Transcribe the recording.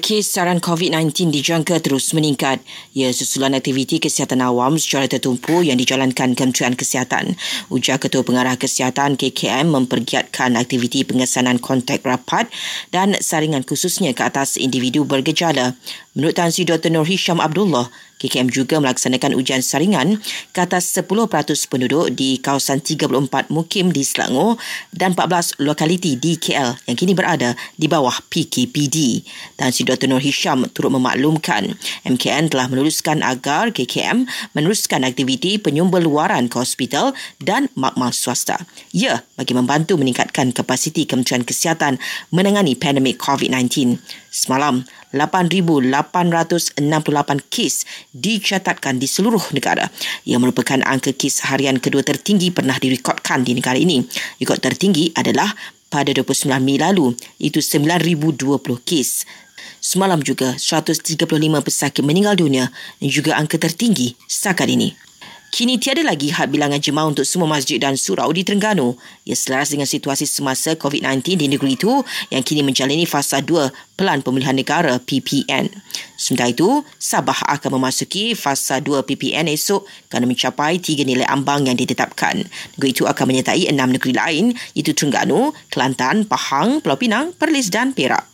Kes saran COVID-19 dijangka terus meningkat. Ya, susulan aktiviti kesihatan awam secara tertumpu yang dijalankan Kementerian Kesihatan. Ujar Ketua Pengarah Kesihatan KKM mempergiatkan aktiviti pengesanan kontak rapat dan saringan khususnya ke atas individu bergejala. Menurut Tan Sri Dr. Nur Hisham Abdullah, KKM juga melaksanakan ujian saringan ke atas 10% penduduk di kawasan 34 mukim di Selangor dan 14 lokaliti di KL yang kini berada di bawah PKPD. Tan Sri Dr. Nur Hisham turut memaklumkan MKN telah menuluskan agar KKM meneruskan aktiviti penyumbal luaran ke hospital dan makmal swasta. Ya, bagi membantu meningkatkan kapasiti Kementerian Kesihatan menangani pandemik COVID-19. Semalam, 8,868 kes dicatatkan di seluruh negara yang merupakan angka kes harian kedua tertinggi pernah direkodkan di negara ini. Rekod tertinggi adalah pada 29 Mei lalu, itu 9,020 kes. Semalam juga 135 pesakit meninggal dunia juga angka tertinggi setakat ini. Kini tiada lagi had bilangan jemaah untuk semua masjid dan surau di Terengganu. Ia selaras dengan situasi semasa COVID-19 di negeri itu yang kini menjalani fasa 2 Pelan Pemulihan Negara PPN. Sementara itu, Sabah akan memasuki fasa 2 PPN esok kerana mencapai tiga nilai ambang yang ditetapkan. Negeri itu akan menyertai enam negeri lain iaitu Terengganu, Kelantan, Pahang, Pulau Pinang, Perlis dan Perak.